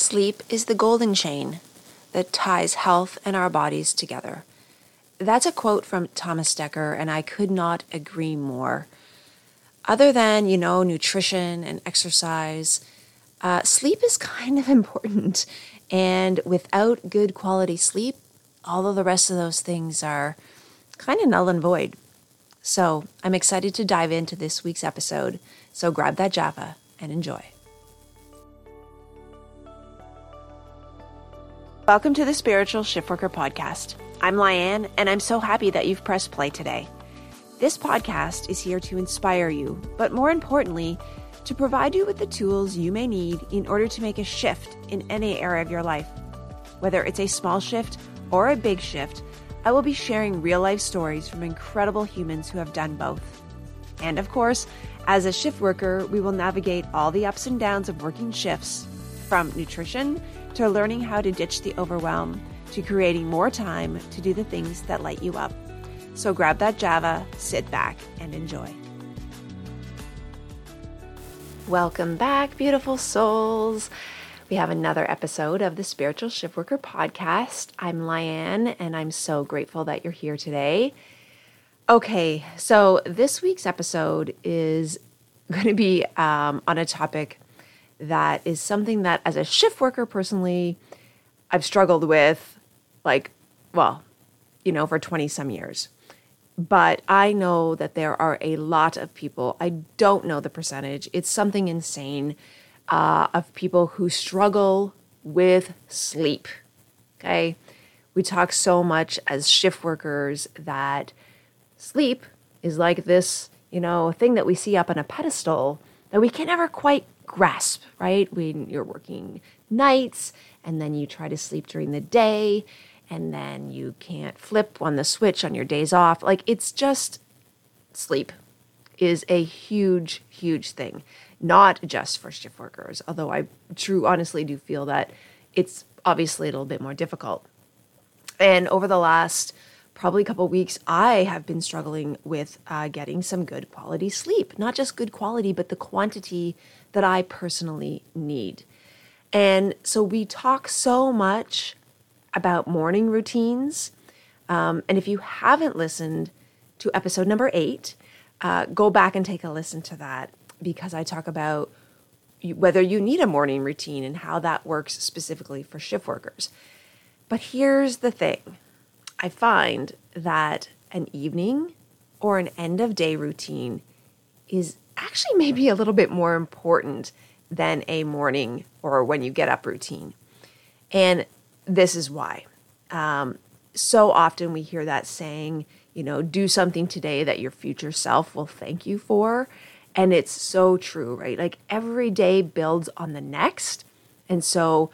Sleep is the golden chain that ties health and our bodies together. That's a quote from Thomas Dekker, and I could not agree more. Other than, you know, nutrition and exercise, uh, sleep is kind of important. And without good quality sleep, all of the rest of those things are kind of null and void. So I'm excited to dive into this week's episode. So grab that Java and enjoy. Welcome to the Spiritual Shiftworker Podcast. I'm Lianne, and I'm so happy that you've pressed play today. This podcast is here to inspire you, but more importantly, to provide you with the tools you may need in order to make a shift in any area of your life. Whether it's a small shift or a big shift, I will be sharing real life stories from incredible humans who have done both. And of course, as a shift worker, we will navigate all the ups and downs of working shifts from nutrition to learning how to ditch the overwhelm, to creating more time to do the things that light you up. So grab that Java, sit back, and enjoy. Welcome back, beautiful souls. We have another episode of the Spiritual Shiftworker podcast. I'm Lianne, and I'm so grateful that you're here today. Okay, so this week's episode is going to be um, on a topic that is something that as a shift worker personally I've struggled with like well, you know, for 20 some years. But I know that there are a lot of people, I don't know the percentage, it's something insane uh, of people who struggle with sleep. Okay. We talk so much as shift workers that sleep is like this, you know, thing that we see up on a pedestal that we can never quite grasp, right? When you're working nights and then you try to sleep during the day and then you can't flip on the switch on your days off. Like it's just sleep is a huge, huge thing, not just for shift workers, although I true honestly do feel that it's obviously a little bit more difficult. And over the last probably a couple weeks, I have been struggling with uh, getting some good quality sleep. Not just good quality, but the quantity that I personally need. And so we talk so much about morning routines. Um, and if you haven't listened to episode number eight, uh, go back and take a listen to that because I talk about whether you need a morning routine and how that works specifically for shift workers. But here's the thing I find that an evening or an end of day routine is actually maybe a little bit more important than a morning or when you get up routine. And this is why. Um, so often we hear that saying, you know, do something today that your future self will thank you for. And it's so true, right? Like every day builds on the next. And so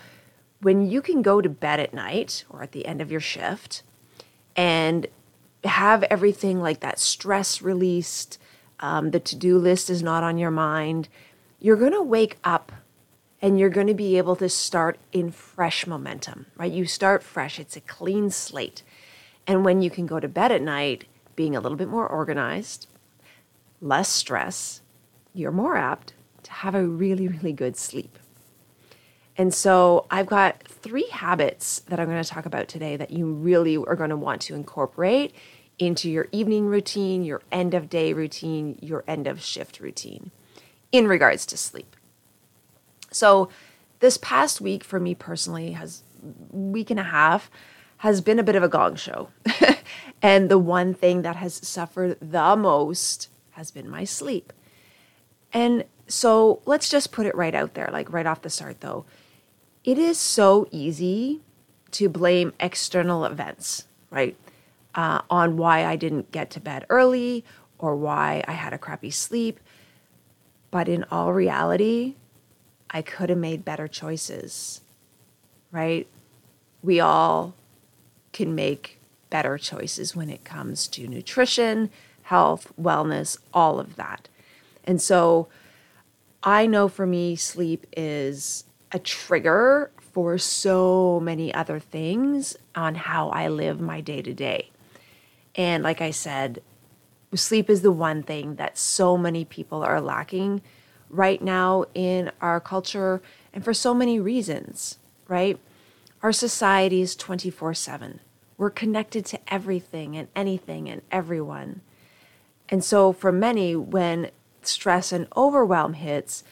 when you can go to bed at night or at the end of your shift and have everything like that stress released, um, the to do list is not on your mind, you're going to wake up and you're going to be able to start in fresh momentum, right? You start fresh, it's a clean slate. And when you can go to bed at night, being a little bit more organized, less stress, you're more apt to have a really, really good sleep. And so I've got three habits that I'm going to talk about today that you really are going to want to incorporate into your evening routine, your end of day routine, your end of shift routine in regards to sleep. So this past week for me personally has week and a half has been a bit of a gong show. and the one thing that has suffered the most has been my sleep. And so let's just put it right out there, like right off the start though it is so easy to blame external events, right? Uh, on why I didn't get to bed early or why I had a crappy sleep. But in all reality, I could have made better choices, right? We all can make better choices when it comes to nutrition, health, wellness, all of that. And so I know for me, sleep is a trigger for so many other things on how I live my day to day. And like I said, sleep is the one thing that so many people are lacking right now in our culture and for so many reasons, right? Our society is 24 7. We're connected to everything and anything and everyone. And so, for many, when stress and overwhelm hits,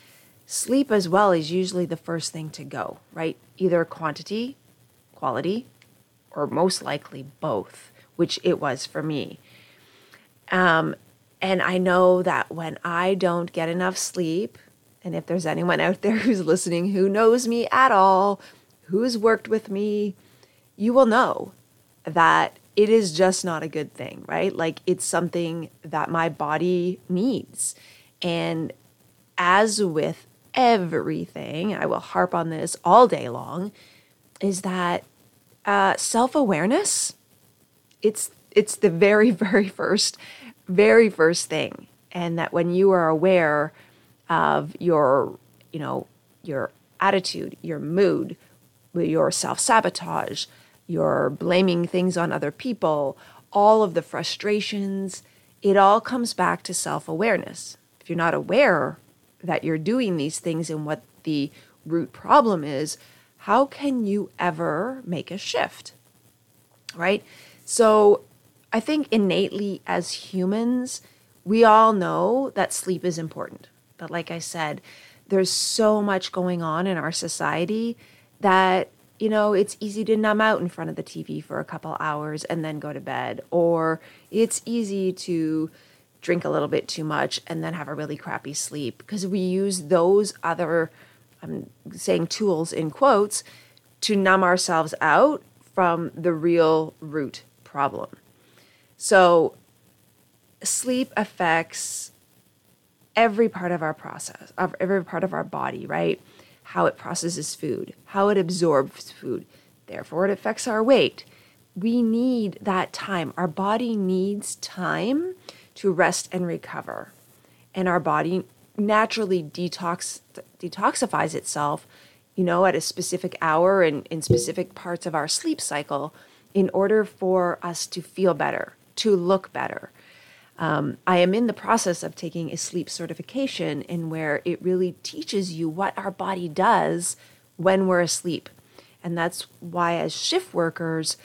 sleep as well is usually the first thing to go, right? Either quantity, quality, or most likely both, which it was for me. Um, and I know that when I don't get enough sleep, and if there's anyone out there who's listening who knows me at all, who's worked with me, you will know that it is just not a good thing, right? Like it's something that my body needs. And as with everything, I will harp on this all day long, is that uh, self awareness. It's it's the very very first very first thing, and that when you are aware of your you know your attitude, your mood, your self sabotage, your blaming things on other people, all of the frustrations, it all comes back to self awareness. If you're not aware that you're doing these things and what the root problem is, how can you ever make a shift? Right? So I think innately as humans, we all know that sleep is important. But like I said, there's so much going on in our society that you know, it's easy to numb out in front of the TV for a couple hours and then go to bed. Or it's easy to drink a little bit too much and then have a really crappy sleep because we use those other, I'm saying tools in quotes, to numb ourselves out from the real root problem. So, sleep affects every part of our process, of every part of our body, right? how it processes food, how it absorbs food. Therefore, it affects our weight. We need that time. Our body needs time to rest and recover. And our body naturally detox detoxifies itself, you know, at a specific hour and in specific parts of our sleep cycle in order for us to feel better, to look better, um, I am in the process of taking a sleep certification in where it really teaches you what our body does when we're asleep. And that's why, as shift workers,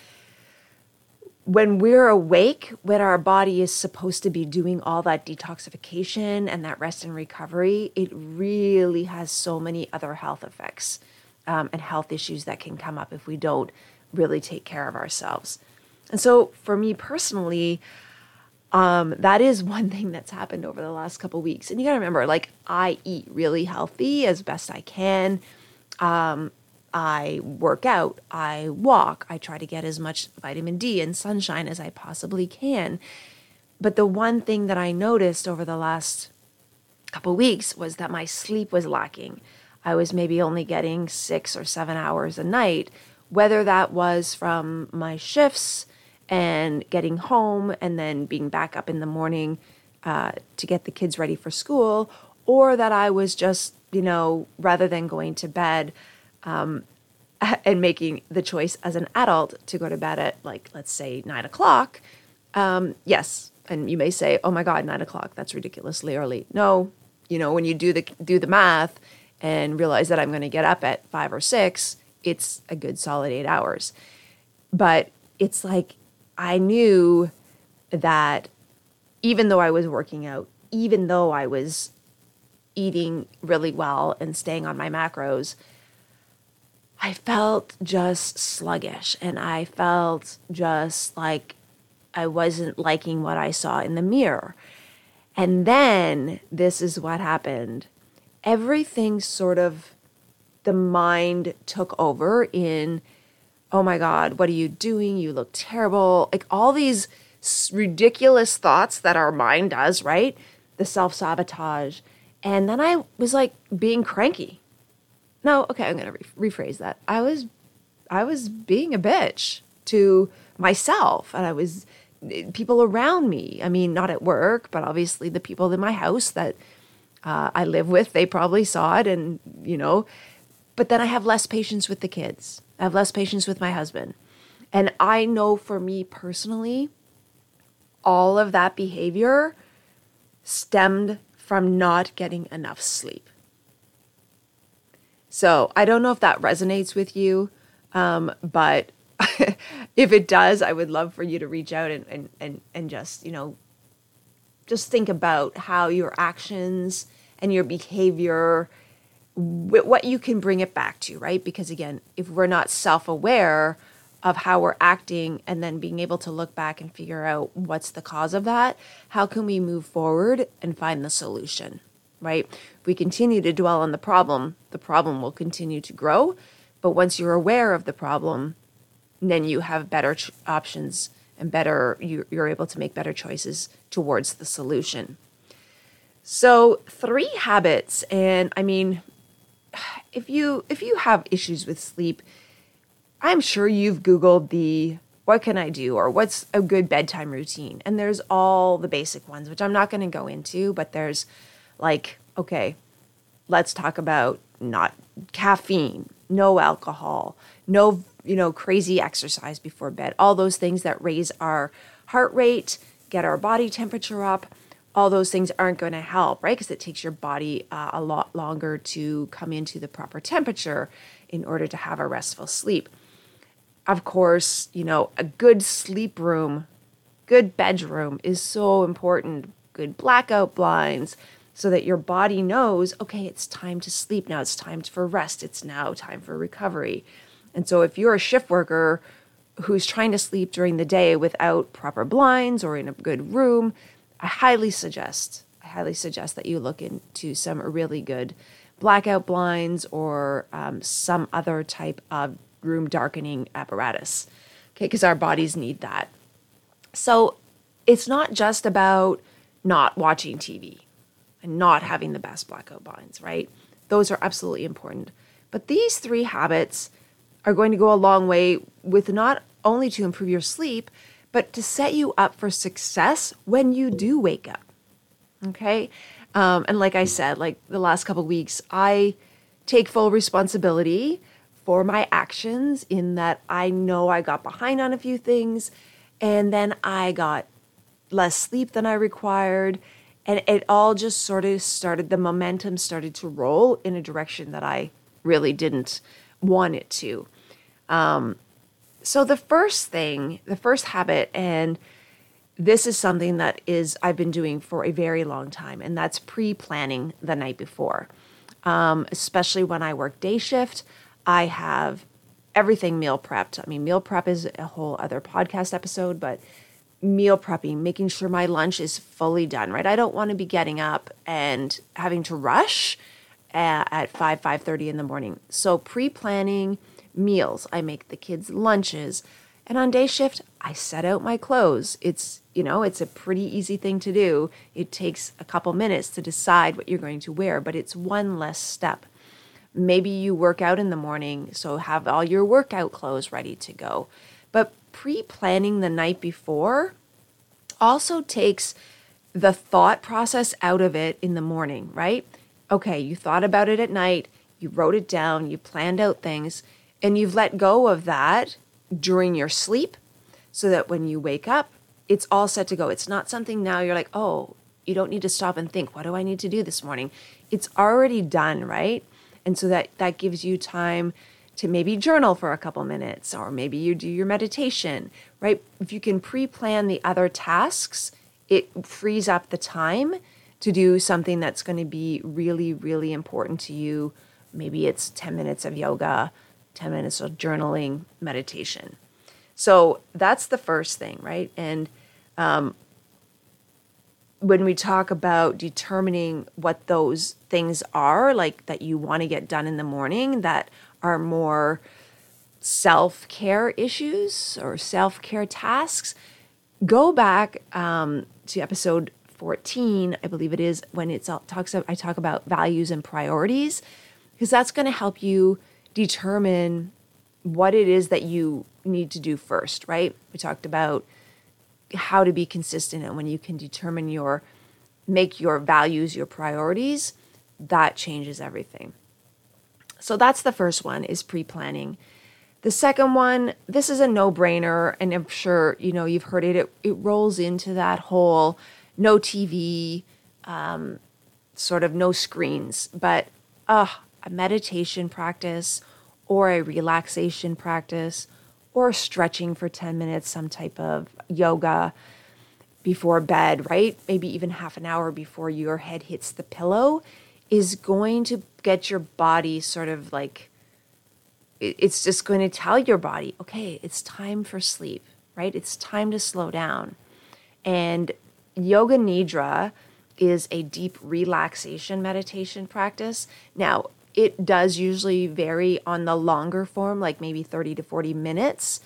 when we're awake, when our body is supposed to be doing all that detoxification and that rest and recovery, it really has so many other health effects um, and health issues that can come up if we don't really take care of ourselves. And so, for me personally, um, that is one thing that's happened over the last couple weeks. And you got to remember, like, I eat really healthy as best I can. Um, I work out, I walk, I try to get as much vitamin D and sunshine as I possibly can. But the one thing that I noticed over the last couple weeks was that my sleep was lacking. I was maybe only getting six or seven hours a night, whether that was from my shifts and getting home and then being back up in the morning uh, to get the kids ready for school, or that I was just, you know, rather than going to bed um, and making the choice as an adult to go to bed at, like, let's say nine o'clock. Um, yes, and you may say, "Oh my God, nine o'clock? That's ridiculously early." No, you know, when you do the do the math and realize that I'm going to get up at five or six, it's a good solid eight hours. But it's like I knew that even though I was working out, even though I was eating really well and staying on my macros, I felt just sluggish and I felt just like I wasn't liking what I saw in the mirror. And then this is what happened. Everything sort of, the mind took over in oh my God, what are you doing? You look terrible. Like all these ridiculous thoughts that our mind does, right? The self sabotage. And then I was like being cranky. No, okay, I'm going to re- rephrase that. I was I was being a bitch to myself and I was people around me. I mean, not at work, but obviously the people in my house that uh, I live with, they probably saw it and, you know, but then I have less patience with the kids. I have less patience with my husband. And I know for me personally, all of that behavior stemmed from not getting enough sleep. So I don't know if that resonates with you, um, but if it does, I would love for you to reach out and, and, and, and just, you know, just think about how your actions and your behavior, what you can bring it back to, right? Because again, if we're not self aware of how we're acting and then being able to look back and figure out what's the cause of that, how can we move forward and find the solution, right? If we continue to dwell on the problem, the problem will continue to grow. But once you're aware of the problem, then you have better ch- options and better you, you're able to make better choices towards the solution so three habits and i mean if you if you have issues with sleep i'm sure you've googled the what can i do? or what's a good bedtime routine? And there's all the basic ones which i'm not going to go into but there's like okay let's talk about not caffeine no alcohol no you know, crazy exercise before bed, all those things that raise our heart rate, get our body temperature up, all those things aren't going to help, right? Because it takes your body uh, a lot longer to come into the proper temperature in order to have a restful sleep. Of course, you know, a good sleep room, good bedroom is so important. Good blackout blinds so that your body knows, okay, it's time to sleep now. It's time for rest. It's now time for recovery. And so if you're a shift worker who's trying to sleep during the day without proper blinds or in a good room, I highly suggest I highly suggest that you look into some really good blackout blinds or um, some other type of room darkening apparatus. Okay, because our bodies need that. So it's not just about not watching TV and not having the best blackout blinds, right? Those are absolutely important. But these three habits are going to go a long way with not only to improve your sleep, but to set you up for success when you do wake up. Okay. Um, and like I said, like the last couple weeks, I take full responsibility for my actions in that I know I got behind on a few things and then I got less sleep than I required. And it all just sort of started, the momentum started to roll in a direction that I really didn't want it to. Um, so the first thing, the first habit, and this is something that is I've been doing for a very long time, and that's pre-planning the night before. Um, especially when I work day shift, I have everything meal prepped. I mean, meal prep is a whole other podcast episode, but meal prepping, making sure my lunch is fully done, right? I don't want to be getting up and having to rush at 5 5:30 in the morning. So pre-planning meals, I make the kids lunches, and on day shift, I set out my clothes. It's, you know, it's a pretty easy thing to do. It takes a couple minutes to decide what you're going to wear, but it's one less step. Maybe you work out in the morning, so have all your workout clothes ready to go. But pre planning the night before also takes the thought process out of it in the morning, right? Okay, you thought about it at night, you wrote it down, you planned out things and you've let go of that during your sleep so that when you wake up, it's all set to go. It's not something now you're like, oh, you don't need to stop and think, what do I need to do this morning? It's already done, right? And so that that gives you time to maybe journal for a couple minutes or maybe you do your meditation, right? If you can pre-plan the other tasks, it frees up the time to do something that's going to be really really important to you. Maybe it's 10 minutes of yoga, 10 minutes of journaling, meditation. So that's the first thing, right? And um, when we talk about determining what those things are, like that you want to get done in the morning, that are more self care issues or self care tasks, go back um, to episode 14, I believe it is, when it talks. About, I talk about values and priorities, because that's going to help you determine what it is that you need to do first, right? We talked about how to be consistent and when you can determine your make your values your priorities, that changes everything. So that's the first one is pre-planning. The second one, this is a no-brainer and I'm sure, you know, you've heard it it, it rolls into that whole no TV um, sort of no screens, but uh a meditation practice or a relaxation practice or stretching for 10 minutes, some type of yoga before bed, right? Maybe even half an hour before your head hits the pillow is going to get your body sort of like it's just going to tell your body, okay, it's time for sleep, right? It's time to slow down. And yoga nidra is a deep relaxation meditation practice. Now, it does usually vary on the longer form, like maybe 30 to 40 minutes,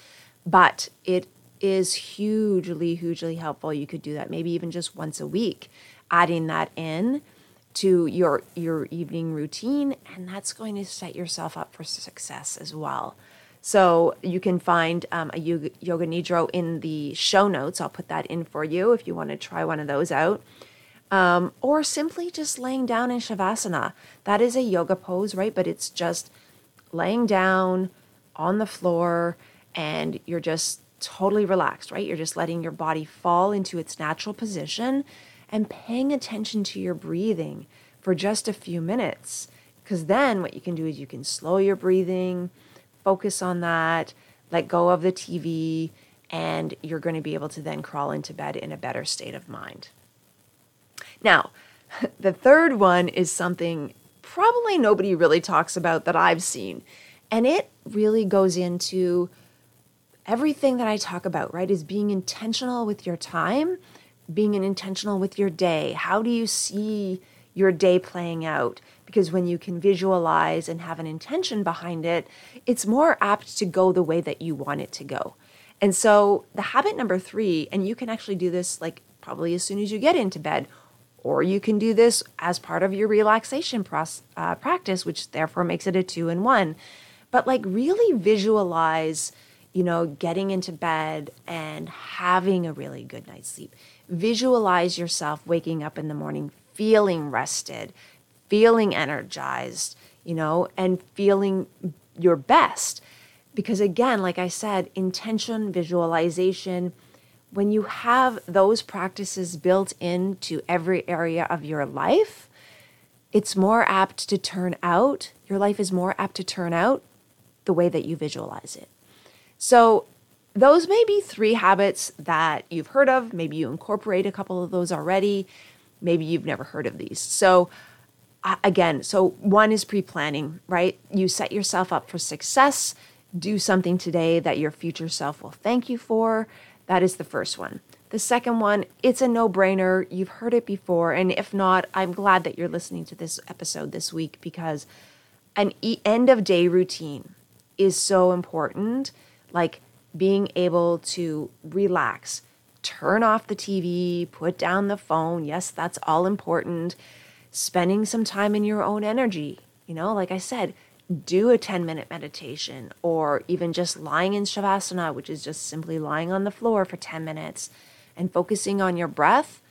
but it is hugely, hugely helpful. You could do that maybe even just once a week, adding that in to your your evening routine and that's going to set yourself up for success as well. So you can find um, a yoga, yoga nidra in the show notes. I'll put that in for you if you want to try one of those out um, or simply just laying down in shavasana that is a yoga pose right but it's just laying down on the floor and you're just totally relaxed right you're just letting your body fall into its natural position and paying attention to your breathing for just a few minutes. Because then what you can do is you can slow your breathing, focus on that, let go of the TV, and you're going to be able to then crawl into bed in a better state of mind. Now, the third one is something probably nobody really talks about that I've seen. And it really goes into everything that I talk about, right? Is being intentional with your time being intentional with your day. How do you see your day playing out? Because when you can visualize and have an intention behind it, it's more apt to go the way that you want it to go. And so, the habit number three, and you can actually do this like probably as soon as you get into bed, or you can do this as part of your relaxation pros- uh, practice, which therefore makes it a two in one. But like, really visualize, you know, getting into bed and having a really good night's sleep visualize yourself waking up in the morning feeling rested, feeling energized, you know, and feeling your best. Because again, like I said, intention, visualization, when you have those practices built into every area of your life, it's more apt to turn out, your life is more apt to turn out the way that you visualize it. So those may be three habits that you've heard of. Maybe you incorporate a couple of those already. Maybe you've never heard of these. So, again, so one is pre planning, right? You set yourself up for success. Do something today that your future self will thank you for. That is the first one. The second one, it's a no brainer. You've heard it before. And if not, I'm glad that you're listening to this episode this week because an e- end of day routine is so important. Like, being able to relax, turn off the TV, put down the phone. Yes, that's all important. Spending some time in your own energy. You know, like I said, do a 10 minute meditation or even just lying in Shavasana, which is just simply lying on the floor for 10 minutes and focusing on your breath.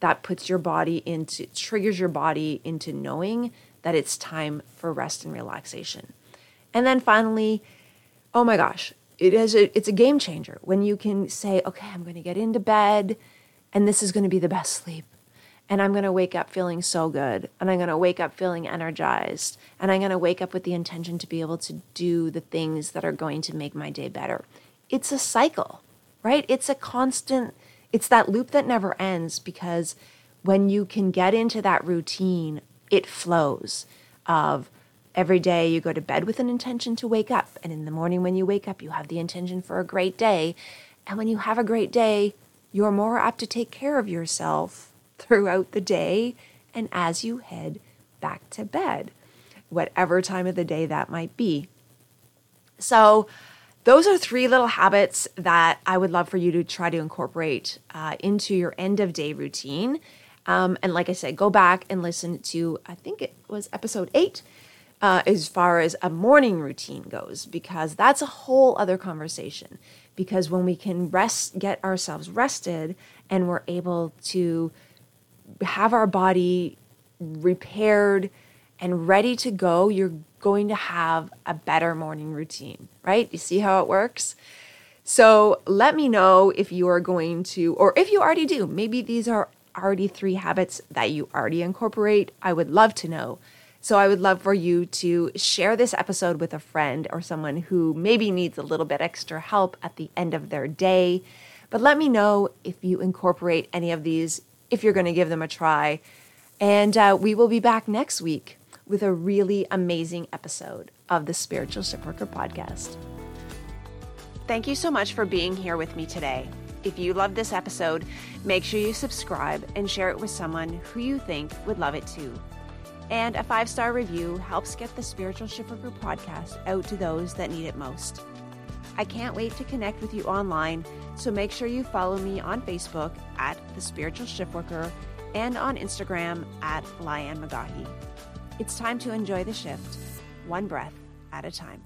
That puts your body into, triggers your body into knowing that it's time for rest and relaxation. And then finally, oh my gosh, it is a, it's a game changer when you can say, okay, I'm going to get into bed and this is going to be the best sleep. And I'm going to wake up feeling so good. And I'm going to wake up feeling energized. And I'm going to wake up with the intention to be able to do the things that are going to make my day better. It's a cycle, right? It's a constant, it's that loop that never ends because when you can get into that routine, it flows of Every day you go to bed with an intention to wake up. And in the morning when you wake up, you have the intention for a great day. And when you have a great day, you're more apt to take care of yourself throughout the day and as you head back to bed, whatever time of the day that might be. So, those are three little habits that I would love for you to try to incorporate uh, into your end of day routine. Um, and like I said, go back and listen to, I think it was episode eight uh, as far as a morning routine goes, because that's a whole other conversation. Because when we can rest, get ourselves rested, and we're able to have our body repaired and ready to go, you're going to have a better morning routine, right? You see how it works? So let me know if you are going to, or if you already do. Maybe these are already three habits that you already incorporate. I would love to know. So I would love for you to share this episode with a friend or someone who maybe needs a little bit extra help at the end of their day. But let me know if you incorporate any of these, if you're going to give them a try. And uh, we will be back next week with a really amazing episode of the Spiritual Shiftworker Podcast. Thank you so much for being here with me today. If you love this episode, make sure you subscribe and share it with someone who you think would love it too. And a five star review helps get the Spiritual Shiftworker podcast out to those that need it most. I can't wait to connect with you online, so make sure you follow me on Facebook at The Spiritual Shiftworker and on Instagram at Lianne McAughey. It's time to enjoy the shift, one breath at a time.